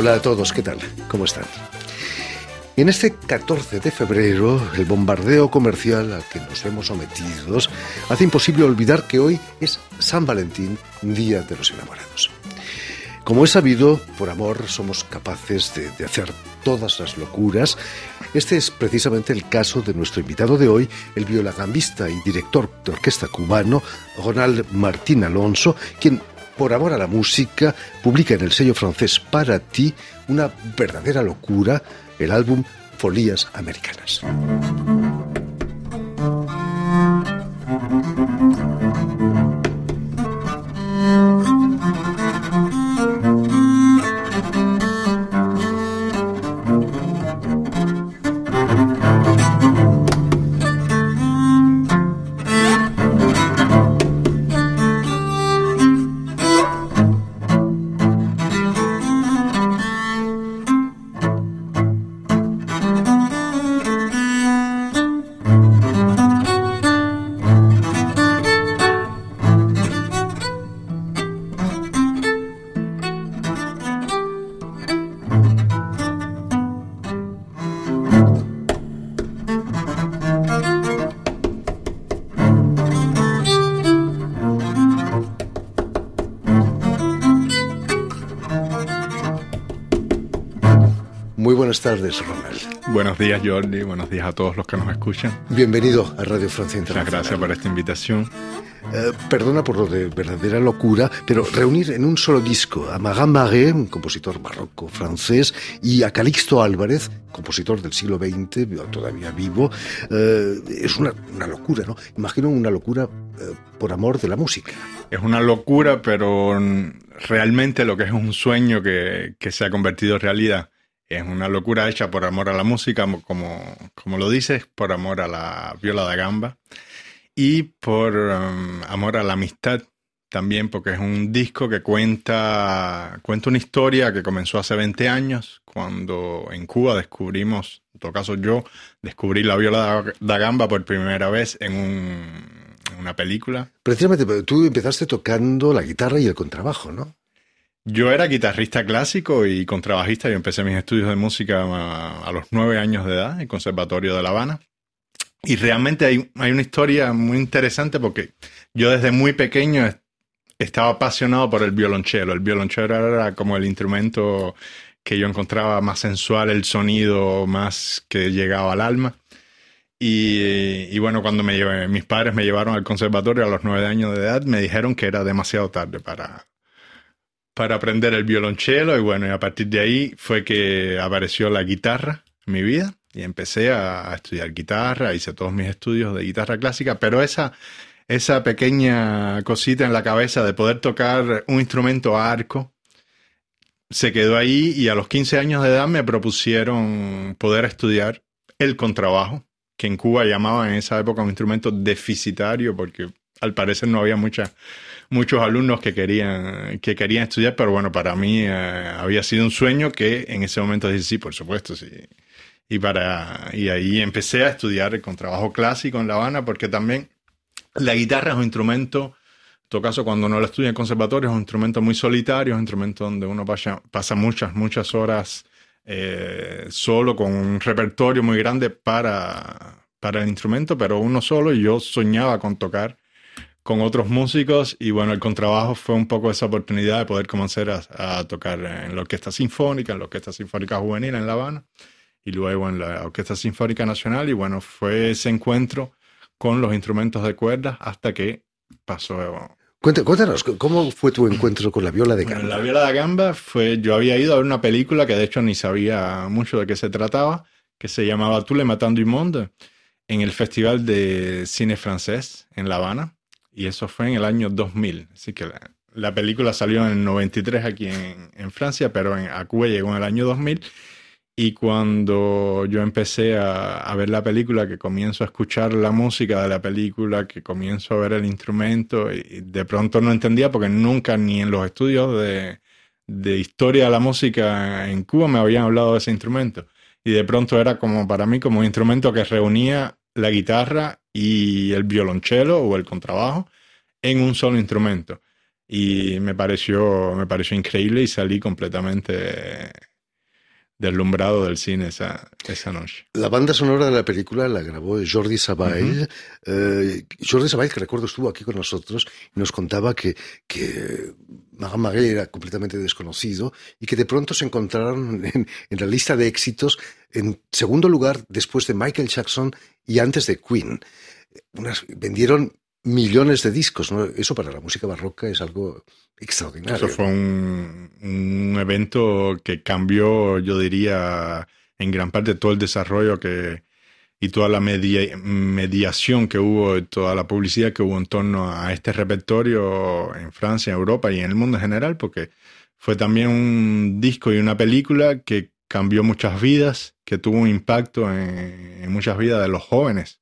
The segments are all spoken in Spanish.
Hola a todos, ¿qué tal? ¿Cómo están? En este 14 de febrero, el bombardeo comercial al que nos vemos sometidos hace imposible olvidar que hoy es San Valentín, Día de los Enamorados. Como es sabido, por amor somos capaces de, de, hacer todas las locuras. Este es precisamente el caso de nuestro invitado de hoy, el violagambista y director de orquesta cubano, Ronald Martín Alonso, quien por amor a la música, publica en el sello francés Para ti una verdadera locura, el álbum Folías Americanas. Tardes, Ronald. Buenos días, Jordi. Buenos días a todos los que nos escuchan. Bienvenido a Radio Francia Internacional. Muchas gracias por esta invitación. Eh, perdona por lo de verdadera locura, pero reunir en un solo disco a Marin Marais, un compositor barroco francés, y a Calixto Álvarez, compositor del siglo XX, todavía vivo, eh, es una, una, locura, ¿no? Imagino una locura eh, por amor de la música. Es una locura, pero realmente lo que es un sueño que, que se ha convertido en realidad. Es una locura hecha por amor a la música, como, como lo dices, por amor a la viola da gamba y por um, amor a la amistad también, porque es un disco que cuenta, cuenta una historia que comenzó hace 20 años, cuando en Cuba descubrimos, en todo caso yo, descubrí la viola da gamba por primera vez en, un, una película. Precisamente, tú empezaste tocando la guitarra y el contrabajo, ¿no? Yo era guitarrista clásico y contrabajista. Yo empecé mis estudios de música a, los nueve años de edad en el Conservatorio de La Habana. Y realmente hay, hay, una historia muy interesante porque yo desde muy pequeño estaba apasionado por el violonchelo. El violonchelo era como el instrumento que yo encontraba más sensual, el sonido más que llegaba al alma. Y, y bueno, cuando me llevé, mis padres me llevaron al conservatorio a los nueve años de edad, me dijeron que era demasiado tarde para, para aprender el violonchelo. Y bueno, y a partir de ahí fue que apareció la guitarra en mi vida y empecé a, estudiar guitarra, hice todos mis estudios de guitarra clásica, pero esa, esa pequeña cosita en la cabeza de poder tocar un instrumento arco se quedó ahí y a los 15 años de edad me propusieron poder estudiar el contrabajo, que en Cuba llamaban en esa época un instrumento deficitario porque al parecer no había mucha, muchos alumnos que querían, que querían estudiar, pero bueno, para mí eh, había sido un sueño que en ese momento dije, sí, por supuesto, sí, y, para, y ahí empecé a estudiar el contrabajo clásico en La Habana, porque también la guitarra es un instrumento, en todo caso cuando uno lo estudia en conservatorio, es un instrumento muy solitario, es un instrumento donde uno pasa, pasa muchas, muchas horas eh, solo, con un repertorio muy grande para, para el instrumento, pero uno solo, y yo soñaba con tocar con otros músicos y bueno, el contrabajo fue un poco esa oportunidad de poder comenzar a, a tocar en la Orquesta Sinfónica, en la Orquesta Sinfónica Juvenil en La Habana y luego en la Orquesta Sinfónica Nacional y bueno, fue ese encuentro con los instrumentos de cuerdas hasta que pasó. Cuéntanos, ¿cómo fue tu encuentro con la viola de gamba? Bueno, la viola de gamba fue, yo había ido a ver una película que de hecho ni sabía mucho de qué se trataba, que se llamaba Tú le matando du monde, en el Festival de Cine Francés en La Habana, y eso fue en el año 2000, así que la, la película salió en el 93 aquí en, Francia, pero en, a Cuba llegó en el año 2000, y cuando yo empecé a, a, ver la película, que comienzo a escuchar la música de la película, que comienzo a ver el instrumento, y de pronto no entendía porque nunca ni en los estudios de, de historia de la música en Cuba me habían hablado de ese instrumento. Y de pronto era como para mí como un instrumento que reunía la guitarra y el violonchelo o el contrabajo en un solo instrumento. y me pareció, me pareció increíble y salí completamente deslumbrado del cine esa, esa noche. La banda sonora de la película la grabó Jordi Sabay. Eh, Jordi Sabay, que recuerdo estuvo aquí con nosotros y nos contaba que, que Marie era completamente desconocido y que de pronto se encontraron en, en, la lista de éxitos en segundo lugar después de Michael Jackson y antes de Queen. Unas, vendieron millones de discos. ¿no? Eso para la música barroca es algo extraordinario. Eso fue un, un, evento que cambió, yo diría, en gran parte todo el desarrollo que y toda la media, mediación que hubo, toda la publicidad que hubo en torno a este repertorio en Francia, en Europa y en el mundo en general, porque fue también un disco y una película que cambió muchas vidas, que tuvo un impacto en, en muchas vidas de los jóvenes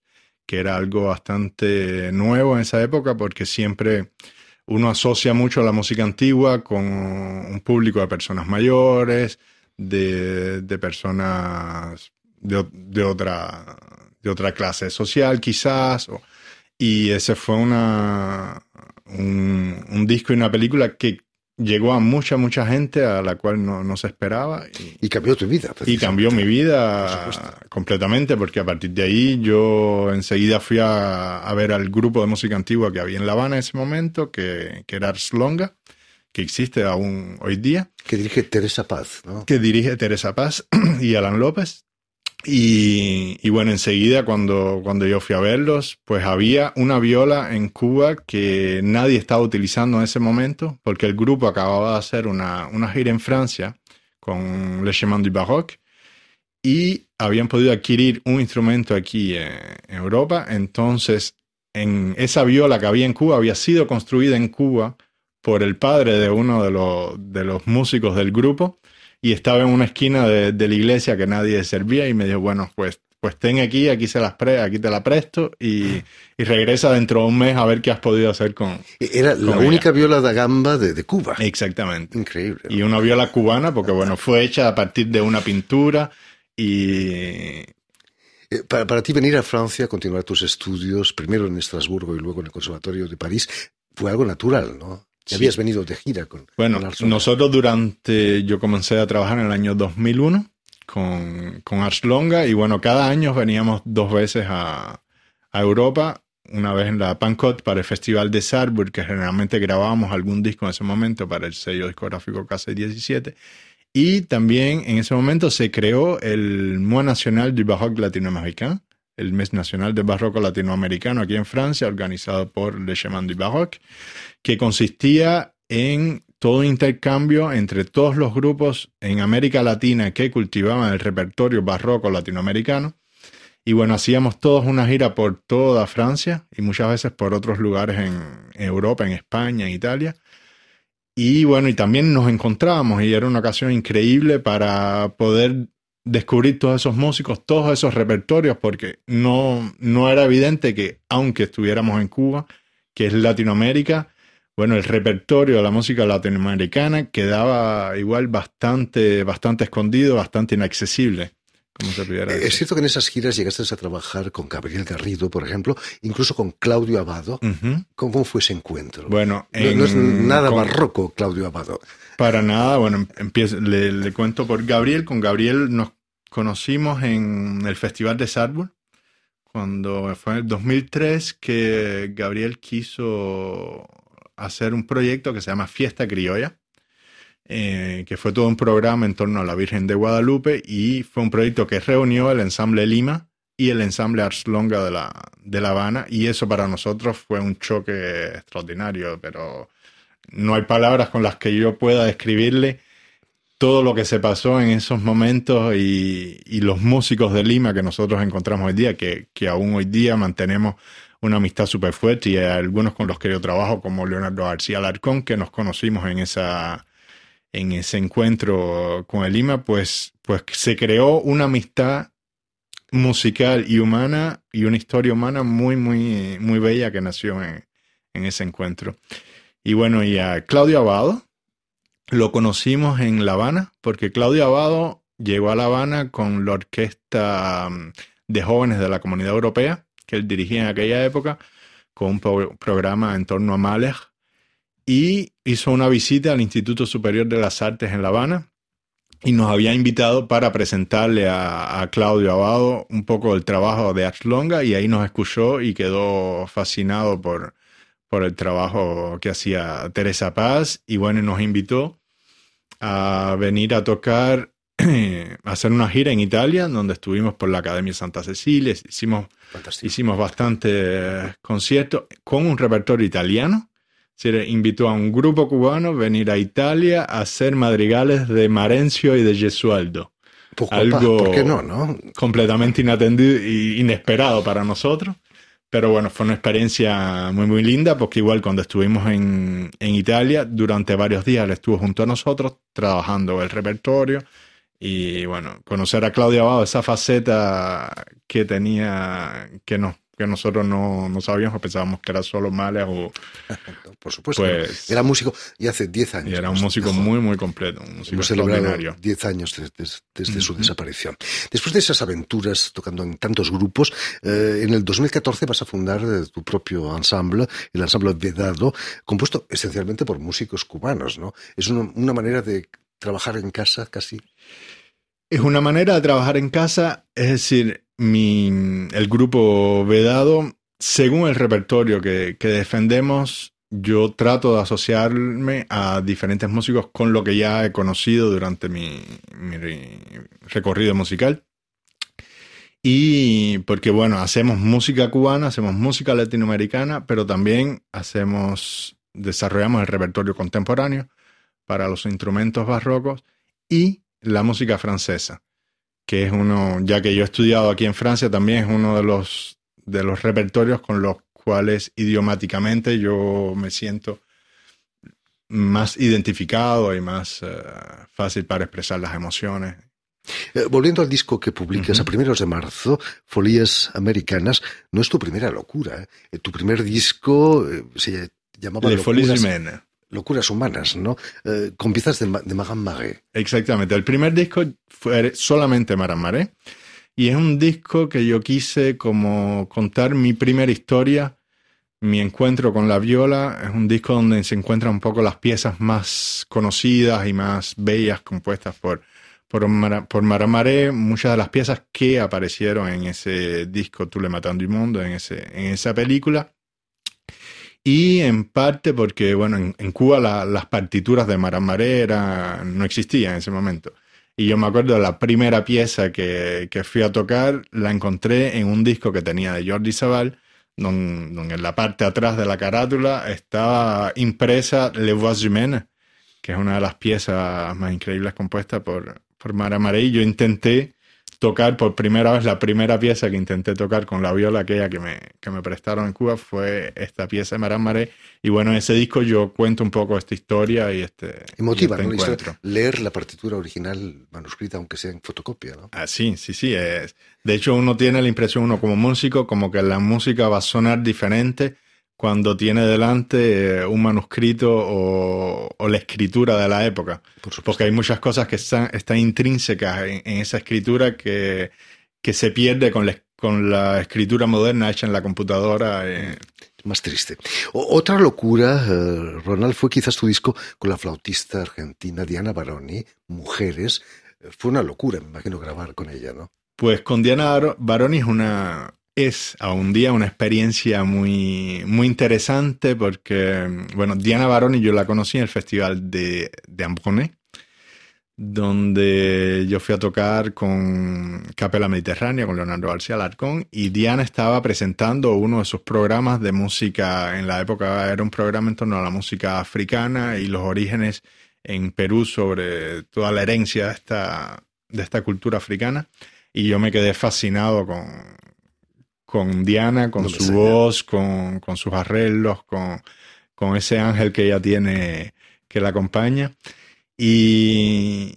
que era algo bastante nuevo en esa época porque siempre uno asocia mucho la música antigua con un público de personas mayores, de, de personas de, de, otra, de otra clase social quizás. Y ese fue una, un, un, disco y una película que llegó a mucha, mucha gente a la cual no, no se esperaba. Y, y, cambió tu vida. Y cambió mi vida completamente, porque a partir de ahí yo enseguida fui a, a, ver al grupo de música antigua que había en La Habana en ese momento, que, que era Ars Longa, que existe aún hoy día. Que dirige Teresa Paz, ¿no? Que dirige Teresa Paz y Alan López. Y, bueno, enseguida cuando, cuando yo fui a verlos, pues había una viola en Cuba que nadie estaba utilizando en ese momento, porque el grupo acababa de hacer una, una gira en Francia con Le Chemin du Baroque y habían podido adquirir un instrumento aquí en, en Europa. Entonces, en esa viola que había en Cuba había sido construida en Cuba por el padre de uno de los, de los músicos del grupo y estaba en una esquina de, de, la iglesia que nadie servía y me dijo, bueno, pues, pues ten aquí, aquí, se las pre aquí te la presto y, y, regresa dentro de un mes a ver qué has podido hacer con... Era con la ella. única viola da gamba de, de, Cuba. Exactamente. Increíble. ¿no? Y una viola cubana porque, bueno, fue hecha a partir de una pintura y... Para, para ti venir a Francia, continuar tus estudios, primero en Estrasburgo y luego en el Conservatorio de París, fue algo natural, ¿no? Sí. Habías venido de gira con. Bueno, con nosotros durante. Yo comencé a trabajar en el año 2001 con, con Ars Longa y bueno, cada año veníamos dos veces a, a Europa. Una vez en la Pancot para el Festival de Sarburg, que generalmente grabábamos algún disco en ese momento para el sello discográfico Casa 17. Y también en ese momento se creó el Mois Nacional du Baroque Latinoamericano, el mes nacional del barroco latinoamericano aquí en Francia, organizado por Le Chemin du Baroque que consistía en todo intercambio entre todos los grupos en América Latina que cultivaban el repertorio barroco latinoamericano. Y bueno, hacíamos todos una gira por toda Francia y muchas veces por otros lugares en Europa, en España, en Italia. Y bueno, y también nos encontrábamos y era una ocasión increíble para poder descubrir todos esos músicos, todos esos repertorios, porque no, no era evidente que aunque estuviéramos en Cuba, que es Latinoamérica, bueno, el repertorio de la música latinoamericana quedaba igual bastante, bastante escondido, bastante inaccesible. Como se pudiera decir. Es cierto que en esas giras llegaste a trabajar con Gabriel Garrido, por ejemplo, incluso con Claudio Abado. Uh -huh. ¿Cómo fue ese encuentro? Bueno, en, no, no, es nada con, barroco, Claudio Abado. Para nada, bueno, empiezo, le, le, cuento por Gabriel. Con Gabriel nos conocimos en el Festival de Salzburg, cuando fue en el 2003 que Gabriel quiso hacer un proyecto que se llama Fiesta Criolla, eh, que fue todo un programa en torno a la Virgen de Guadalupe y fue un proyecto que reunió el ensamble Lima y el ensamble Ars Longa de La, de la Habana y eso para nosotros fue un choque extraordinario, pero no hay palabras con las que yo pueda describirle todo lo que se pasó en esos momentos y, los músicos de Lima que nosotros encontramos hoy día, que, que aún hoy día mantenemos una amistad súper fuerte y algunos con los que yo trabajo, como Leonardo García Alarcón, que nos conocimos en, esa, en ese encuentro con el Lima, pues, pues se creó una amistad musical y humana y una historia humana muy, muy, muy bella que nació en, en ese encuentro. Y bueno, y a Claudio Abado lo conocimos en La Habana, porque Claudio Abado llegó a La Habana con la orquesta mm, de jóvenes de la Comunidad Europea que él dirigía en aquella época, con un pro programa en torno a Mahler. y hizo una visita al Instituto Superior de las Artes en La Habana y nos había invitado para presentarle a, Claudio Abado un poco el trabajo de Ars Longa y ahí nos escuchó y quedó fascinado por, por el trabajo que hacía Teresa Paz y bueno, nos invitó a venir a tocar, a hacer una gira en Italia, donde estuvimos por la Academia Santa Cecilia, hicimos, hicimos bastantes conciertos con un repertorio italiano se invitó a un grupo cubano a venir a Italia a hacer madrigales de Marencio y de Gesualdo. Algo ¿Por qué no, no? completamente inatendido e inesperado para nosotros. Pero bueno, fue una experiencia muy, muy linda porque igual cuando estuvimos en, en Italia, durante varios días él estuvo junto a nosotros trabajando el repertorio. Y bueno, conocer a Claudia Abado, esa faceta que tenía, que nos que nosotros no, no sabíamos, pensábamos que era solo Males o... Por supuesto. Pues era músico y hace 10 años. Y era un músico muy, muy completo, un músico extraordinario. 10 años desde, su desaparición. Después de esas aventuras tocando en tantos grupos, eh, en el 2014 vas a fundar eh, tu propio ensemble, el ensemble Vedado, compuesto esencialmente por músicos cubanos, ¿no? Es una manera de trabajar en casa casi. Es una manera de trabajar en casa, es decir, mi, el grupo Vedado, según el repertorio que, defendemos, yo trato de asociarme a diferentes músicos con lo que ya he conocido durante mi, recorrido musical. Y porque, bueno, hacemos música cubana, hacemos música latinoamericana, pero también hacemos, desarrollamos el repertorio contemporáneo para los instrumentos barrocos y la música francesa que es uno, ya que yo he estudiado aquí en Francia, también es uno de los, de los repertorios con los cuales idiomáticamente yo me siento más identificado y más eh, fácil para expresar las emociones. Eh, volviendo al disco que publicas a primeros de marzo, Folías Americanas, no es tu primera locura. ¿eh? Tu primer disco se llamaba Le Locuras, locuras humanas, ¿no? Eh, con piezas de, de Maran Maré. Exactamente. El primer disco fue solamente Maran Maré. Y es un disco que yo quise como contar mi primera historia, mi encuentro con la viola. Es un disco donde se encuentran un poco las piezas más conocidas y más bellas compuestas por, por, por Maramaré, muchas de las piezas que aparecieron en ese disco Tú le matando el mundo, en esa película. Y en parte porque, bueno, en, Cuba las partituras de Maramaré no existían en ese momento. Y yo me acuerdo la primera pieza que, que, fui a tocar, la encontré en un disco que tenía de Jordi Sabal, donde, en la parte atrás de la carátula estaba impresa Le Voix Humaines, que es una de las piezas más increíbles compuestas por, por Maramaré. Y yo intenté tocar por primera vez, la primera pieza que intenté tocar con la viola aquella que me, que me prestaron en Cuba fue esta pieza de Marán Maré. Y bueno, en ese disco yo cuento un poco esta historia y este. Emotiva, este ¿no? Leer la partitura original manuscrita, aunque sea en fotocopia, ¿no? Ah, sí, sí, sí. Es. De hecho, uno tiene la impresión, uno como músico, como que la música va a sonar diferente cuando tiene delante eh, un manuscrito o, la escritura de la época. Porque hay muchas cosas que están, están intrínsecas en, esa escritura que, que se pierde con la, con la, escritura moderna hecha en la computadora. Eh. Más triste. otra locura, eh, Ronald, fue quizás tu disco con la flautista argentina Diana Baroni, Mujeres. Fue una locura, me imagino, grabar con ella, ¿no? Pues con Diana Baroni es una, es a un día una experiencia muy, muy interesante porque, bueno, Diana Baroni yo la conocí en el festival de, de donde yo fui a tocar con Capella Mediterránea, con Leonardo García Larcón, y Diana estaba presentando uno de sus programas de música, en la época era un programa en torno a la música africana y los orígenes en Perú sobre toda la herencia de esta, de esta cultura africana, y yo me quedé fascinado con, con Diana, con su voz, con, sus arreglos, con, ese ángel que ella tiene que la acompaña. Y,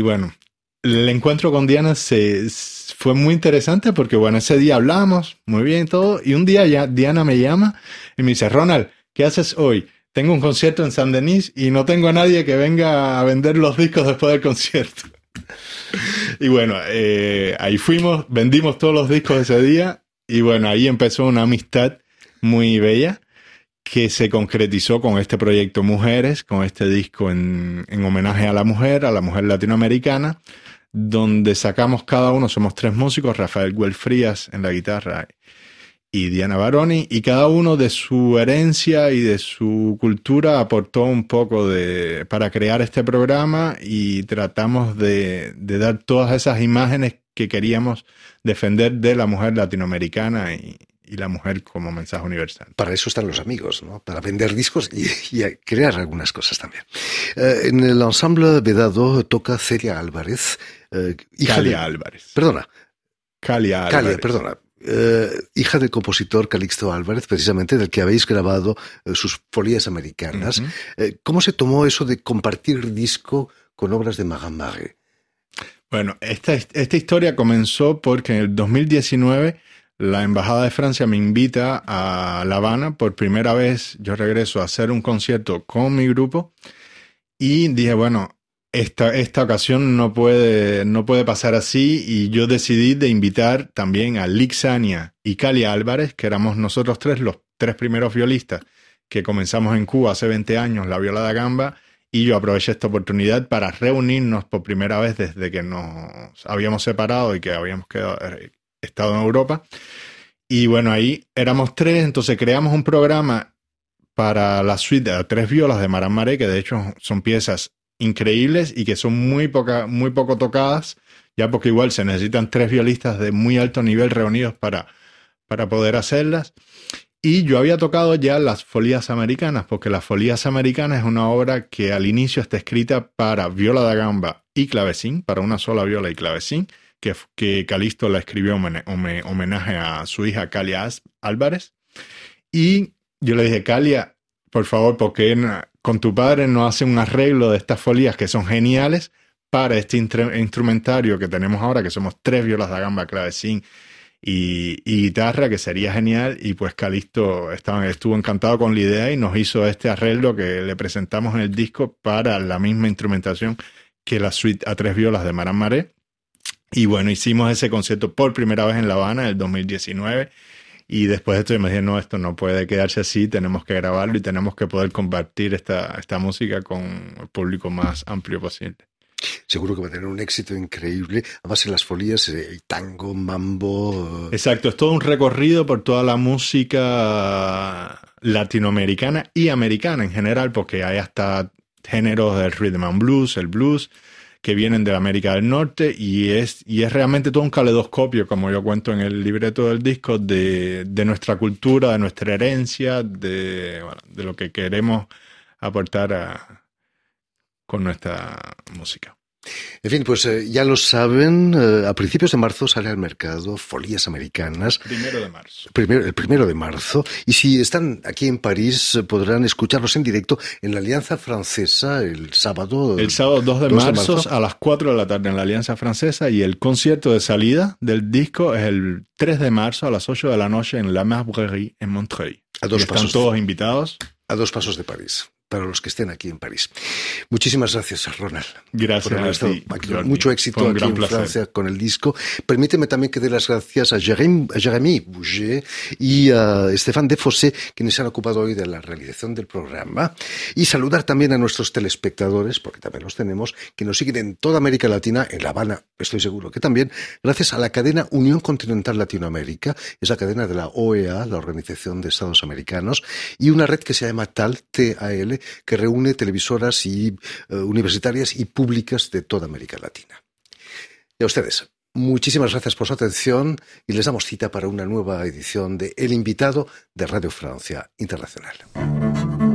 bueno, el encuentro con Diana se, fue muy interesante porque, bueno, ese día hablamos muy bien todo. Y un día ya Diana me llama y me dice, Ronald, ¿qué haces hoy? Tengo un concierto en San Denis y no tengo a nadie que venga a vender los discos después del concierto. y bueno, eh, ahí fuimos, vendimos todos los discos ese día y bueno, ahí empezó una amistad muy bella que se concretizó con este proyecto Mujeres, con este disco en, en, homenaje a la mujer, a la mujer latinoamericana, donde sacamos cada uno, somos tres músicos, Rafael Güelfrías en la guitarra y Diana Baroni, y cada uno de su herencia y de su cultura aportó un poco de, para crear este programa y tratamos de, de dar todas esas imágenes que queríamos defender de la mujer latinoamericana y, y la mujer como mensaje universal. Para eso están los amigos, ¿no? Para vender discos y, y crear algunas cosas también. Eh, en el ensamble Vedado toca Celia Álvarez, eh, hija Calia de... Álvarez. Perdona. Calia Álvarez. Calia, perdona. Eh, hija del compositor Calixto Álvarez, precisamente del que habéis grabado eh, sus folías americanas. Uh -huh. ¿Cómo se tomó eso de compartir disco con obras de Marin Maré? Bueno, esta, esta historia comenzó porque en el 2019 la Embajada de Francia me invita a La Habana. Por primera vez yo regreso a hacer un concierto con mi grupo y dije, bueno, esta, esta ocasión no puede, no puede pasar así y yo decidí de invitar también a Lixania y Cali Álvarez, que éramos nosotros tres, los tres primeros violistas que comenzamos en Cuba hace 20 años, la viola da gamba, y yo aproveché esta oportunidad para reunirnos por primera vez desde que nos habíamos separado y que habíamos quedado, estado en Europa. Y bueno, ahí éramos tres, entonces creamos un programa para la suite de tres violas de Maran Maré, que de hecho son piezas increíbles y que son muy, poca, muy poco tocadas, ya porque igual se necesitan tres violistas de muy alto nivel reunidos para, para poder hacerlas. Y yo había tocado ya las folías americanas, porque las folías americanas es una obra que al inicio está escrita para viola da gamba y clavecín, para una sola viola y clavecín, que, que Calisto la escribió en homenaje a su hija Calia Álvarez. Y yo le dije, Calia, por favor, porque con tu padre no hace un arreglo de estas folías que son geniales para este instrumentario que tenemos ahora, que somos tres violas de gamba, clavecín y, guitarra, que sería genial. Y pues Calisto estaba, estuvo encantado con la idea y nos hizo este arreglo que le presentamos en el disco para la misma instrumentación que la suite a tres violas de Maran Maré. Y bueno, hicimos ese concierto por primera vez en La Habana en el 2019. Y después de esto me dije, no, esto no puede quedarse así, tenemos que grabarlo y tenemos que poder compartir esta, esta música con el público más amplio posible. Seguro que va a tener un éxito increíble. Además, en las folías, el tango, mambo. Exacto, es todo un recorrido por toda la música latinoamericana y americana en general, porque hay hasta géneros del rhythm and blues, el blues, que vienen de América del Norte y es, y es realmente todo un caleidoscopio, como yo cuento en el libreto del disco, de, de nuestra cultura, de nuestra herencia, de, de lo que queremos aportar con nuestra música. En fin, pues eh, ya lo saben, eh, a principios de marzo sale al mercado Folías Americanas. Primero de marzo. Primero, el primero de marzo. Y si están aquí en París, eh, podrán escucharlos en directo en la Alianza Francesa el sábado. El sábado 2 de, 2 marzo, de marzo a las 4 de la tarde en la Alianza Francesa y el concierto de salida del disco es el 3 de marzo a las 8 de la noche en La Marbrerie en Montreuil. A dos y están pasos. todos invitados. A dos pasos de París para los que estén aquí en París. Muchísimas gracias, Ronald. Gracias por a ti, aquí. Mucho éxito aquí en placer. Francia con el disco. Permíteme también que dé las gracias a Jérémy, a Jérémy Bouget y a Stéphane Defossé, quienes se han ocupado hoy de la realización del programa. Y saludar también a nuestros telespectadores, porque también los tenemos, que nos siguen en toda América Latina, en La Habana, estoy seguro que también, gracias a la cadena Unión Continental Latinoamérica, esa cadena de la OEA, la Organización de Estados Americanos, y una red que se llama TAL, TAL, que reúne televisoras y uh, universitarias y públicas de toda América Latina. Y a ustedes, muchísimas gracias por su atención y les damos cita para una nueva edición de El invitado de Radio Francia Internacional.